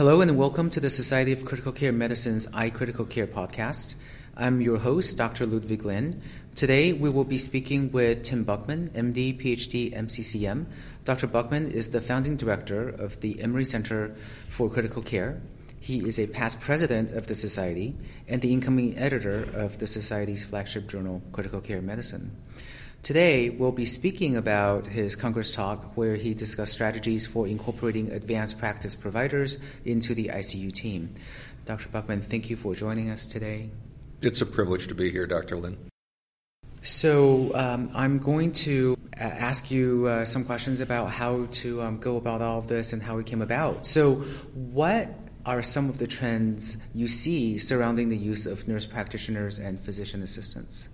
Hello and welcome to the Society of Critical Care Medicine's iCritical Care podcast. I'm your host, Dr. Ludwig Lin. Today we will be speaking with Tim Buchman, MD, PhD, MCCM. Dr. Buchman is the founding director of the Emory Center for Critical Care. He is a past president of the Society and the incoming editor of the Society's flagship journal, Critical Care Medicine. Today, we'll be speaking about his Congress talk where he discussed strategies for incorporating advanced practice providers into the ICU team. Dr. Buchman, thank you for joining us today. It's a privilege to be here, Dr. Lin. So, um, I'm going to uh, ask you uh, some questions about how to um, go about all of this and how it came about. So, what are some of the trends you see surrounding the use of nurse practitioners and physician assistants?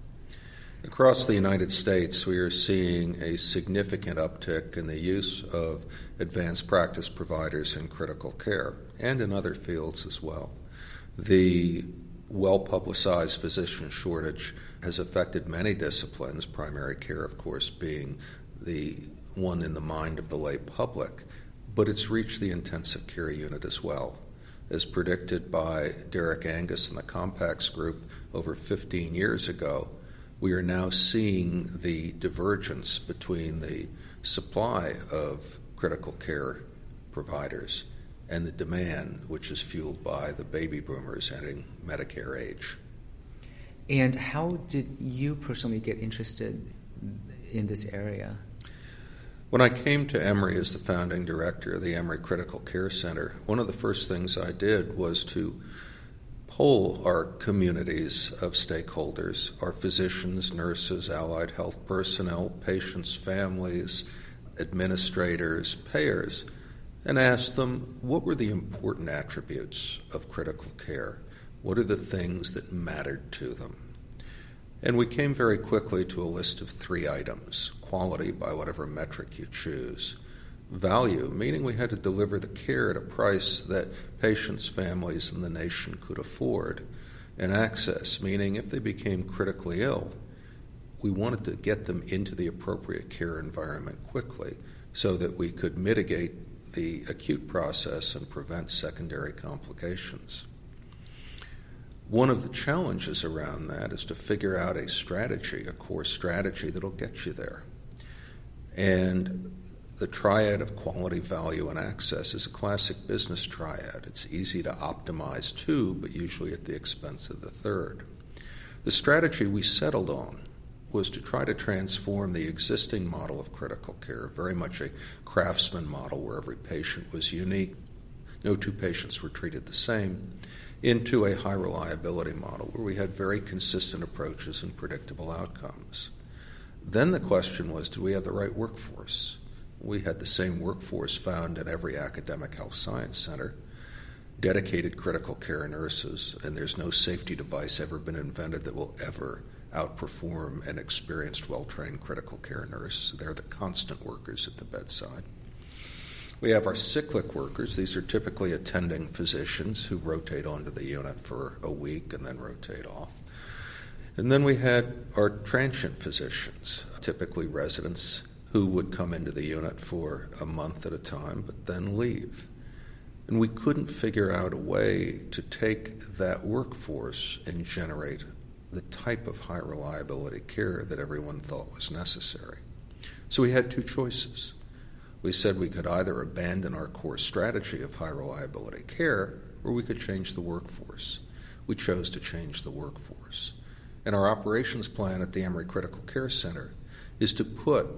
Across the United States, we are seeing a significant uptick in the use of advanced practice providers in critical care and in other fields as well. The well publicized physician shortage has affected many disciplines, primary care, of course, being the one in the mind of the lay public, but it's reached the intensive care unit as well. As predicted by Derek Angus and the COMPACCS Group over 15 years ago, we are now seeing the divergence between the supply of critical care providers and the demand, which is fueled by the baby boomers entering Medicare age. And how did you personally get interested in this area? When I came to Emory as the founding director of the Emory Critical Care Center, one of the first things I did was to poll our communities of stakeholders, our physicians, nurses, allied health personnel, patients, families, administrators, payers, and ask them what were the important attributes of critical care? What are the things that mattered to them? And we came very quickly to a list of three items quality by whatever metric you choose, value, meaning we had to deliver the care at a price that patients, families, and the nation could afford, and access, meaning if they became critically ill, we wanted to get them into the appropriate care environment quickly so that we could mitigate the acute process and prevent secondary complications. One of the challenges around that is to figure out a strategy, a core strategy that'll get you there. And the triad of quality, value, and access is a classic business triad. It's easy to optimize two, but usually at the expense of the third. The strategy we settled on was to try to transform the existing model of critical care, very much a craftsman model where every patient was unique, no two patients were treated the same, into a high reliability model where we had very consistent approaches and predictable outcomes. Then the question was do we have the right workforce? We had the same workforce found in every academic health science center dedicated critical care nurses, and there's no safety device ever been invented that will ever outperform an experienced, well trained critical care nurse. They're the constant workers at the bedside. We have our cyclic workers. These are typically attending physicians who rotate onto the unit for a week and then rotate off. And then we had our transient physicians, typically residents who would come into the unit for a month at a time, but then leave. And we couldn't figure out a way to take that workforce and generate the type of high reliability care that everyone thought was necessary. So we had two choices. We said we could either abandon our core strategy of high reliability care or we could change the workforce. We chose to change the workforce. And our operations plan at the Emory Critical Care Center is to put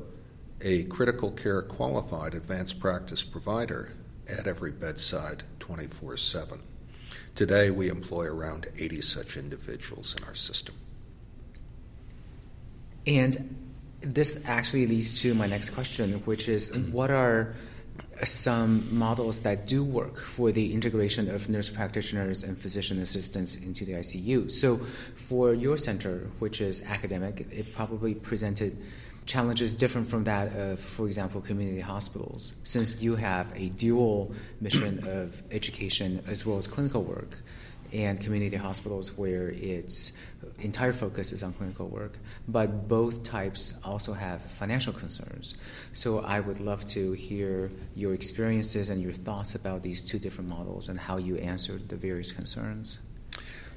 a critical care qualified advanced practice provider at every bedside 24 7. Today, we employ around 80 such individuals in our system. And this actually leads to my next question, which is what are some models that do work for the integration of nurse practitioners and physician assistants into the ICU? So, for your center, which is academic, it probably presented challenges different from that of, for example, community hospitals, since you have a dual mission of education as well as clinical work. and community hospitals where its entire focus is on clinical work. But both types also have financial concerns. So I would love to hear your experiences and your thoughts about these two different models and how you answered the various concerns.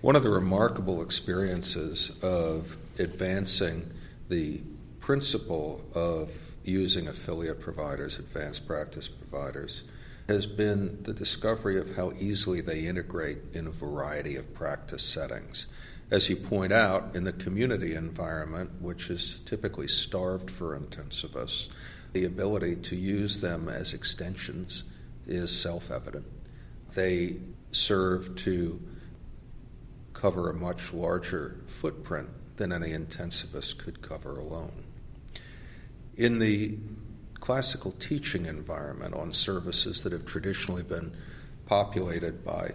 One of the remarkable experiences of advancing the principle of using affiliate providers, advanced practice providers, has been the discovery of how easily they integrate in a variety of practice settings. As you point out, in the community environment, which is typically starved for intensivists, the ability to use them as extensions is self evident. They serve to cover a much larger footprint than any intensivist could cover alone. In the classical teaching environment on services that have traditionally been populated by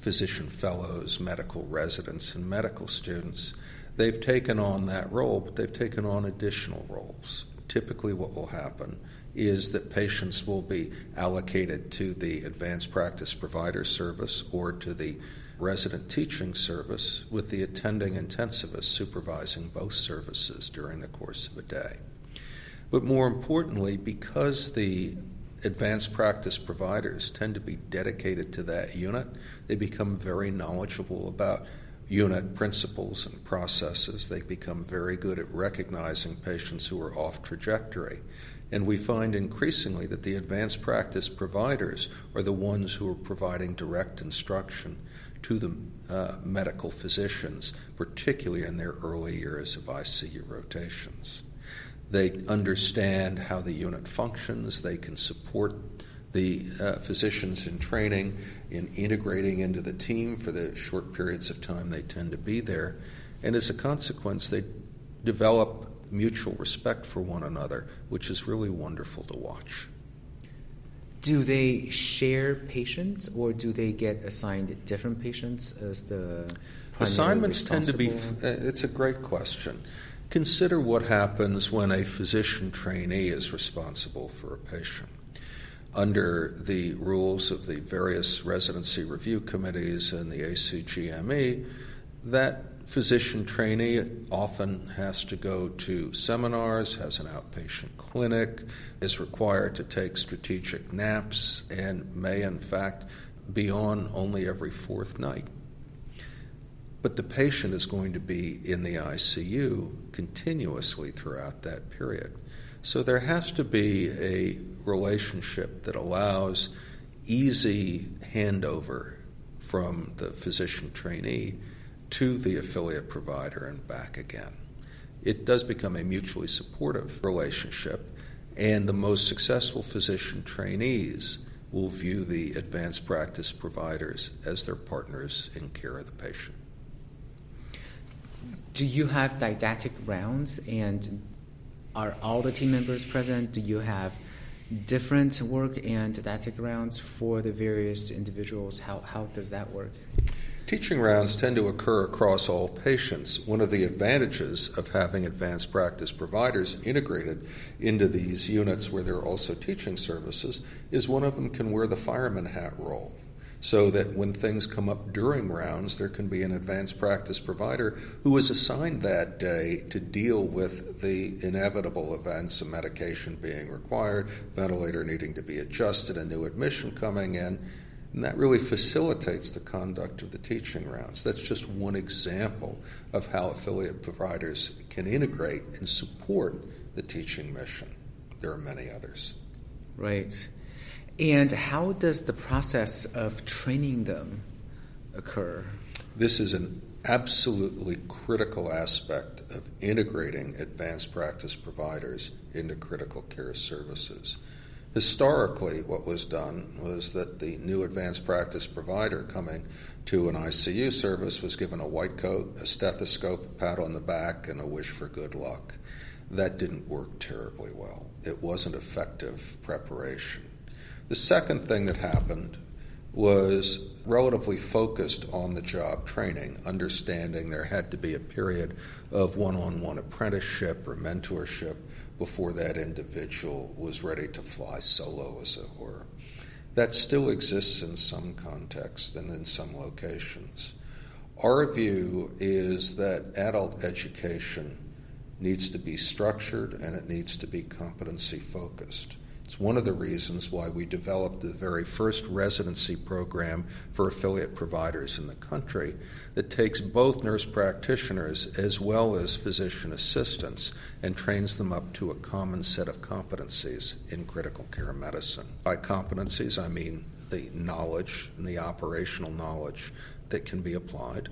physician fellows, medical residents, and medical students, they've taken on that role, but they've taken on additional roles. Typically, what will happen is that patients will be allocated to the advanced practice provider service or to the resident teaching service, with the attending intensivist supervising both services during the course of a day. But more importantly, because the advanced practice providers tend to be dedicated to that unit, they become very knowledgeable about unit principles and processes. They become very good at recognizing patients who are off trajectory. And we find increasingly that the advanced practice providers are the ones who are providing direct instruction to the uh, medical physicians, particularly in their early years of ICU rotations. They understand how the unit functions. They can support the uh, physicians in training in integrating into the team for the short periods of time they tend to be there. And as a consequence, they develop mutual respect for one another, which is really wonderful to watch. Do they share patients or do they get assigned different patients as the assignments tend to be uh, it's a great question Consider what happens when a physician trainee is responsible for a patient. Under the rules of the various residency review committees and the ACGME, that physician trainee often has to go to seminars, has an outpatient clinic, is required to take strategic naps, and may, in fact, be on only every fourth night but the patient is going to be in the ICU continuously throughout that period. So there has to be a relationship that allows easy handover from the physician trainee to the affiliate provider and back again. It does become a mutually supportive relationship, and the most successful physician trainees will view the advanced practice providers as their partners in care of the patient do you have didactic rounds and are all the team members present? Do you have different work and didactic rounds for the various individuals? How, how does that work? Teaching rounds tend to occur across all patients. One of the advantages of having advanced practice providers integrated into these units where there are also teaching services is one of them can wear the fireman hat role so that when things come up during rounds, there can be an advanced practice provider who is assigned that day to deal with the inevitable events of medication being required, ventilator needing to be adjusted, a new admission coming in. And that really facilitates the conduct of the teaching rounds. That's just one example of how affiliate providers can integrate and support the teaching mission. There are many others. Right. And how does the process of training them occur? This is an absolutely critical aspect of integrating advanced practice providers into critical care services. Historically, what was done was that the new advanced practice provider coming to an ICU service was given a white coat, a stethoscope, a pat on the back, and a wish for good luck. That didn't work terribly well. It wasn't effective preparation. The second thing that happened was relatively focused on the job training, understanding there had to be a period of one on one apprenticeship or mentorship before that individual was ready to fly solo, as it were. That still exists in some contexts and in some locations. Our view is that adult education needs to be structured and it needs to be competency focused. It's one of the reasons why we developed the very first residency program for affiliate providers in the country that takes both nurse practitioners as well as physician assistants and trains them up to a common set of competencies in critical care medicine. By competencies, I mean the knowledge and the operational knowledge that can be applied.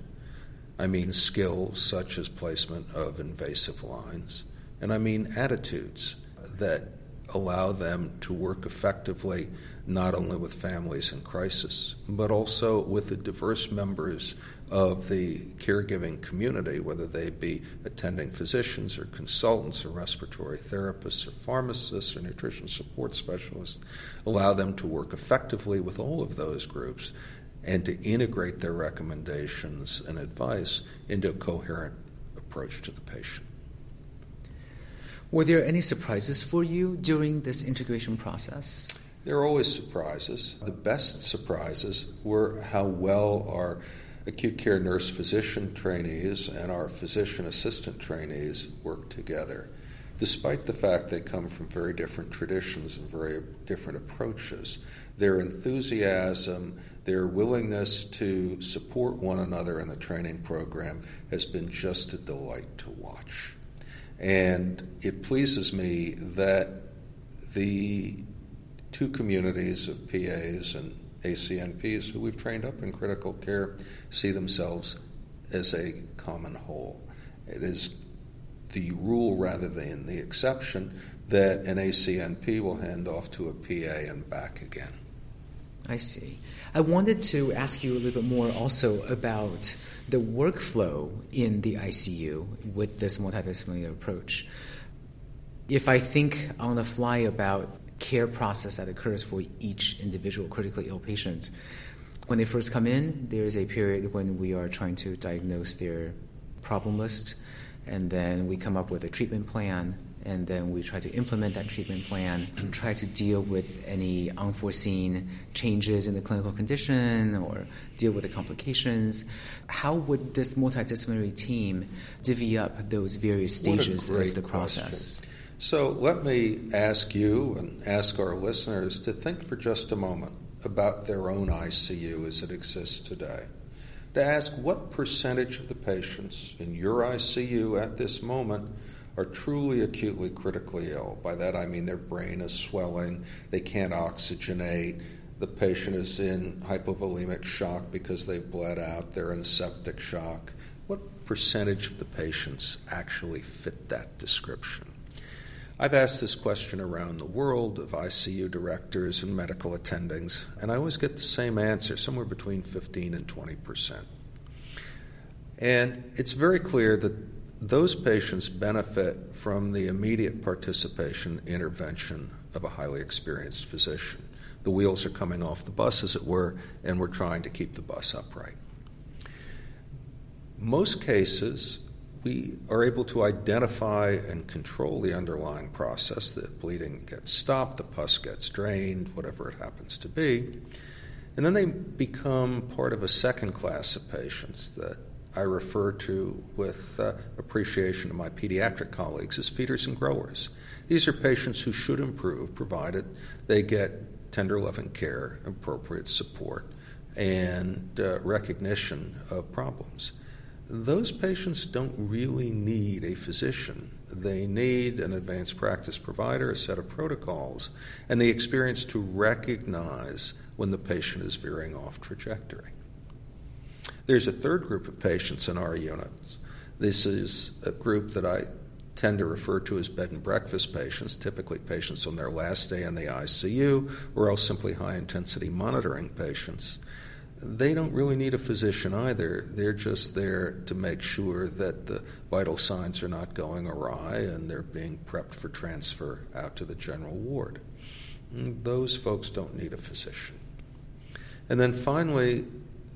I mean skills such as placement of invasive lines. And I mean attitudes that allow them to work effectively not only with families in crisis, but also with the diverse members of the caregiving community, whether they be attending physicians or consultants or respiratory therapists or pharmacists or nutrition support specialists, allow them to work effectively with all of those groups and to integrate their recommendations and advice into a coherent approach to the patient. Were there any surprises for you during this integration process? There are always surprises. The best surprises were how well our acute care nurse physician trainees and our physician assistant trainees work together. Despite the fact they come from very different traditions and very different approaches, their enthusiasm, their willingness to support one another in the training program has been just a delight to watch. And it pleases me that the two communities of PAs and ACNPs who we've trained up in critical care see themselves as a common whole. It is the rule rather than the exception that an ACNP will hand off to a PA and back again. I see. I wanted to ask you a little bit more also about the workflow in the ICU with this multidisciplinary approach. If I think on the fly about care process that occurs for each individual critically ill patient, when they first come in, there is a period when we are trying to diagnose their problem list, and then we come up with a treatment plan and then we try to implement that treatment plan and try to deal with any unforeseen changes in the clinical condition or deal with the complications. How would this multidisciplinary team divvy up those various stages of the process? Question. So let me ask you and ask our listeners to think for just a moment about their own ICU as it exists today. To ask what percentage of the patients in your ICU at this moment are truly acutely critically ill. By that I mean their brain is swelling, they can't oxygenate, the patient is in hypovolemic shock because they've bled out, they're in septic shock. What percentage of the patients actually fit that description? I've asked this question around the world of ICU directors and medical attendings, and I always get the same answer somewhere between 15 and 20 percent. And it's very clear that those patients benefit from the immediate participation intervention of a highly experienced physician. The wheels are coming off the bus, as it were, and we're trying to keep the bus upright. Most cases, we are able to identify and control the underlying process. The bleeding gets stopped, the pus gets drained, whatever it happens to be. And then they become part of a second class of patients that I refer to with uh, appreciation to my pediatric colleagues as feeders and growers. These are patients who should improve provided they get tender loving care, appropriate support, and uh, recognition of problems. Those patients don't really need a physician. They need an advanced practice provider, a set of protocols, and the experience to recognize when the patient is veering off trajectory. There's a third group of patients in our units. This is a group that I tend to refer to as bed and breakfast patients, typically patients on their last day in the ICU, or else simply high intensity monitoring patients. They don't really need a physician either. They're just there to make sure that the vital signs are not going awry and they're being prepped for transfer out to the general ward. Those folks don't need a physician. And then finally,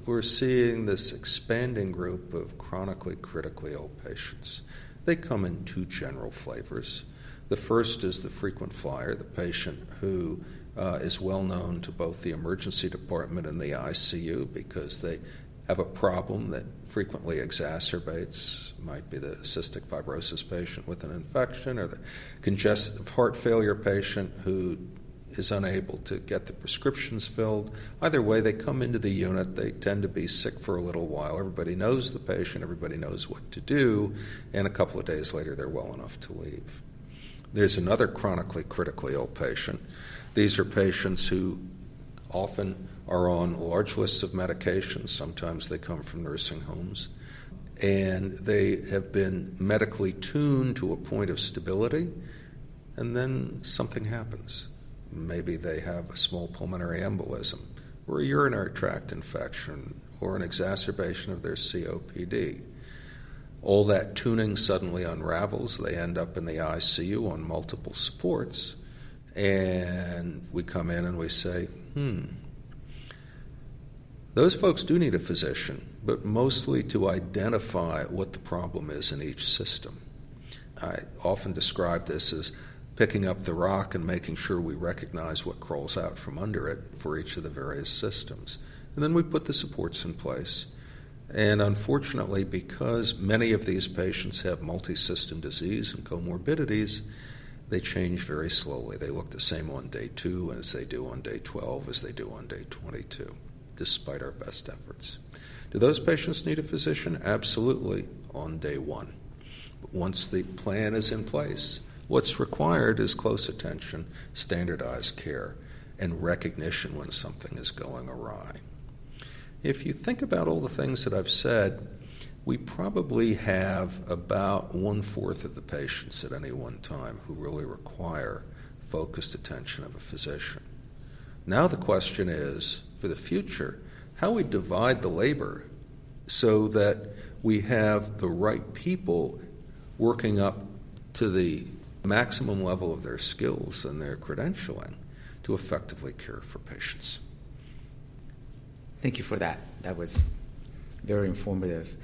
we're seeing this expanding group of chronically critically ill patients. They come in two general flavors. The first is the frequent flyer, the patient who uh, is well known to both the emergency department and the ICU because they have a problem that frequently exacerbates. Might be the cystic fibrosis patient with an infection or the congestive heart failure patient who is unable to get the prescriptions filled. Either way, they come into the unit, they tend to be sick for a little while. Everybody knows the patient, everybody knows what to do, and a couple of days later, they're well enough to leave. There's another chronically critically ill patient. These are patients who often are on large lists of medications. Sometimes they come from nursing homes. And they have been medically tuned to a point of stability, and then something happens Maybe they have a small pulmonary embolism or a urinary tract infection or an exacerbation of their COPD. All that tuning suddenly unravels. They end up in the ICU on multiple supports. And we come in and we say, hmm, those folks do need a physician, but mostly to identify what the problem is in each system. I often describe this as picking up the rock and making sure we recognize what crawls out from under it for each of the various systems. And then we put the supports in place. And unfortunately, because many of these patients have multi system disease and comorbidities, they change very slowly. They look the same on day two as they do on day 12, as they do on day 22, despite our best efforts. Do those patients need a physician? Absolutely, on day one. But once the plan is in place, What's required is close attention, standardized care, and recognition when something is going awry. If you think about all the things that I've said, we probably have about one fourth of the patients at any one time who really require focused attention of a physician. Now, the question is for the future, how we divide the labor so that we have the right people working up to the maximum level of their skills and their credentialing to effectively care for patients. Thank you for that. That was very informative.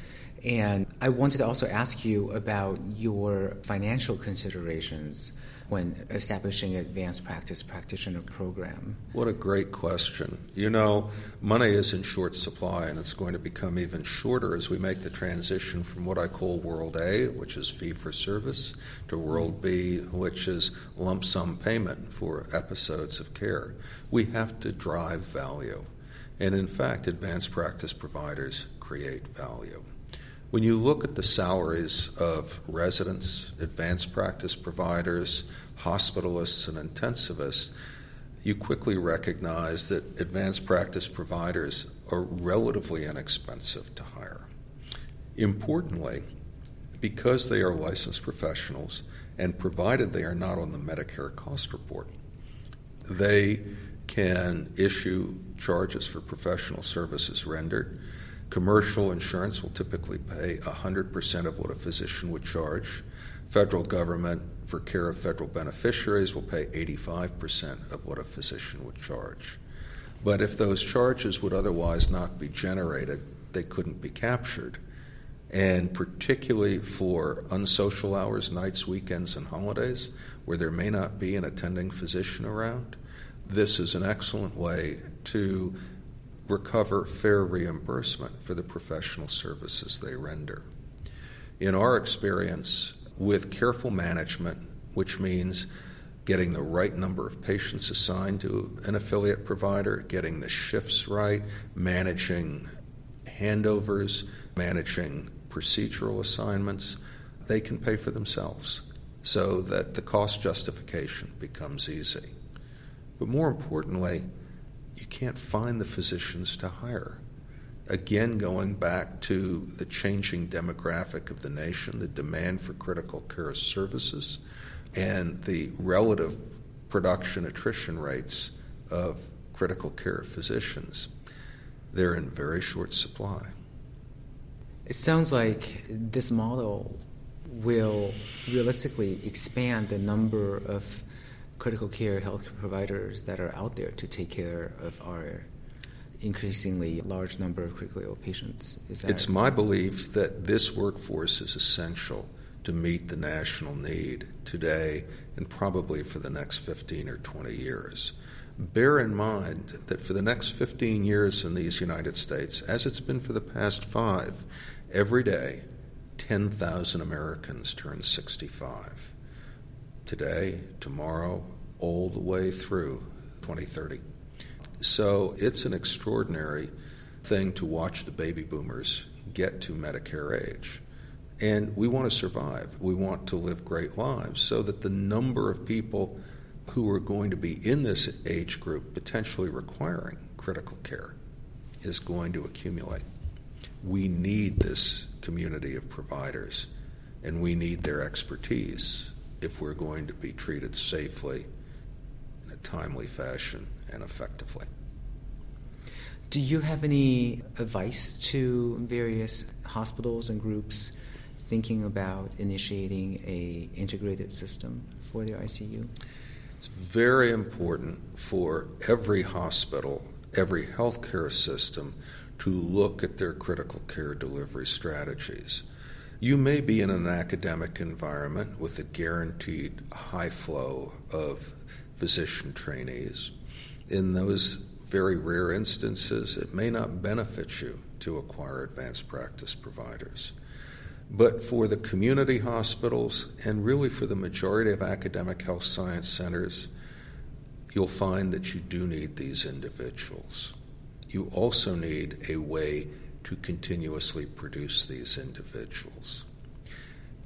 And I wanted to also ask you about your financial considerations when establishing an advanced practice practitioner program? What a great question. You know, money is in short supply, and it's going to become even shorter as we make the transition from what I call World A, which is fee for service, to World B, which is lump sum payment for episodes of care. We have to drive value. And in fact, advanced practice providers create value. When you look at the salaries of residents, advanced practice providers, hospitalists, and intensivists, you quickly recognize that advanced practice providers are relatively inexpensive to hire. Importantly, because they are licensed professionals and provided they are not on the Medicare cost report, they can issue charges for professional services rendered Commercial insurance will typically pay 100% of what a physician would charge. Federal government, for care of federal beneficiaries, will pay 85% of what a physician would charge. But if those charges would otherwise not be generated, they couldn't be captured. And particularly for unsocial hours, nights, weekends, and holidays, where there may not be an attending physician around, this is an excellent way to recover fair reimbursement for the professional services they render. In our experience, with careful management, which means getting the right number of patients assigned to an affiliate provider, getting the shifts right, managing handovers, managing procedural assignments, they can pay for themselves so that the cost justification becomes easy. But more importantly, you can't find the physicians to hire. Again, going back to the changing demographic of the nation, the demand for critical care services, and the relative production attrition rates of critical care physicians, they're in very short supply. It sounds like this model will realistically expand the number of critical care health providers that are out there to take care of our increasingly large number of critically ill patients. it's my belief that this workforce is essential to meet the national need today and probably for the next 15 or 20 years. bear in mind that for the next 15 years in these United States, as it's been for the past five, every day 10,000 Americans turn 65. Today, tomorrow, all the way through 2030. So it's an extraordinary thing to watch the baby boomers get to Medicare age. And we want to survive. We want to live great lives so that the number of people who are going to be in this age group potentially requiring critical care is going to accumulate. We need this community of providers and we need their expertise if we're going to be treated safely in a timely fashion and effectively. Do you have any advice to various hospitals and groups thinking about initiating a integrated system for their ICU? It's very important for every hospital, every healthcare system to look at their critical care delivery strategies. You may be in an academic environment with a guaranteed high flow of physician trainees. In those very rare instances, it may not benefit you to acquire advanced practice providers. But for the community hospitals and really for the majority of academic health science centers, you'll find that you do need these individuals. You also need a way to continuously produce these individuals.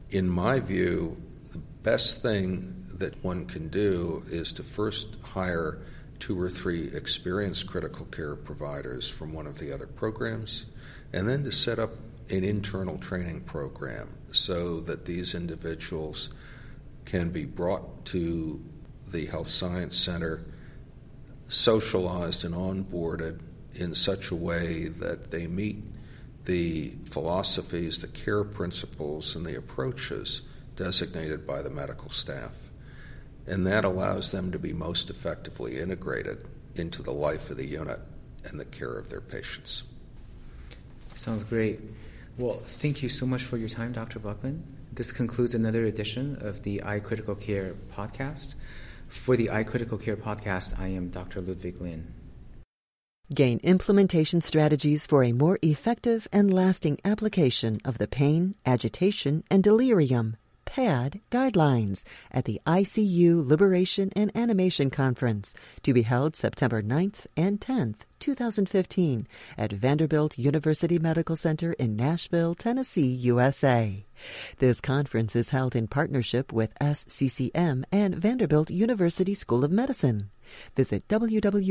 In my view, the best thing that one can do is to first hire two or three experienced critical care providers from one of the other programs, and then to set up an internal training program so that these individuals can be brought to the Health Science Center, socialized and onboarded in such a way that they meet the philosophies, the care principles, and the approaches designated by the medical staff. And that allows them to be most effectively integrated into the life of the unit and the care of their patients. Sounds great. Well, thank you so much for your time, Dr. Buchman. This concludes another edition of the iCritical Care podcast. For the iCritical Care podcast, I am Dr. Ludwig Lin. Gain implementation strategies for a more effective and lasting application of the pain, agitation, and delirium PAD guidelines at the ICU Liberation and Animation Conference to be held September 9th and 10th, 2015 at Vanderbilt University Medical Center in Nashville, Tennessee, USA. This conference is held in partnership with SCCM and Vanderbilt University School of Medicine. Visit www.sccm.org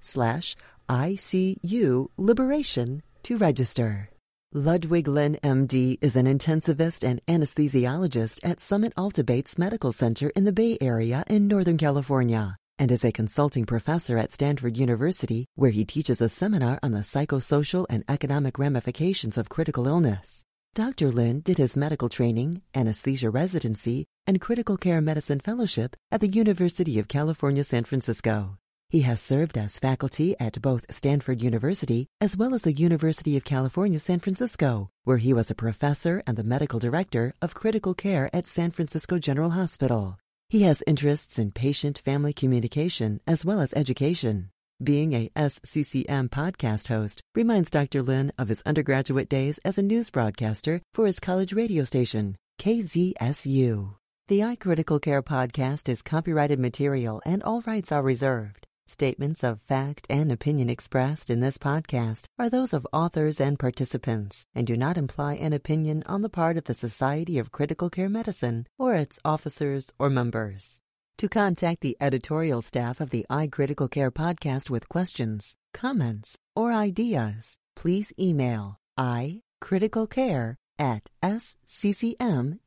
slash ICU Liberation to register. Ludwig Lin, MD, is an intensivist and anesthesiologist at Summit Alta Bates Medical Center in the Bay Area in Northern California and is a consulting professor at Stanford University, where he teaches a seminar on the psychosocial and economic ramifications of critical illness. Dr. Lin did his medical training, anesthesia residency, and critical care medicine fellowship at the University of California, San Francisco. He has served as faculty at both Stanford University as well as the University of California, San Francisco, where he was a professor and the medical director of critical care at San Francisco General Hospital. He has interests in patient family communication as well as education. Being a SCCM podcast host reminds Dr. Lin of his undergraduate days as a news broadcaster for his college radio station, KZSU. The iCritical Care podcast is copyrighted material and all rights are reserved. Statements of fact and opinion expressed in this podcast are those of authors and participants and do not imply an opinion on the part of the Society of Critical Care Medicine or its officers or members. To contact the editorial staff of the iCritical Care podcast with questions, comments, or ideas, please email icriticalcare at sccm.org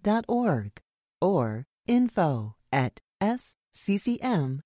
or info at sccm.org.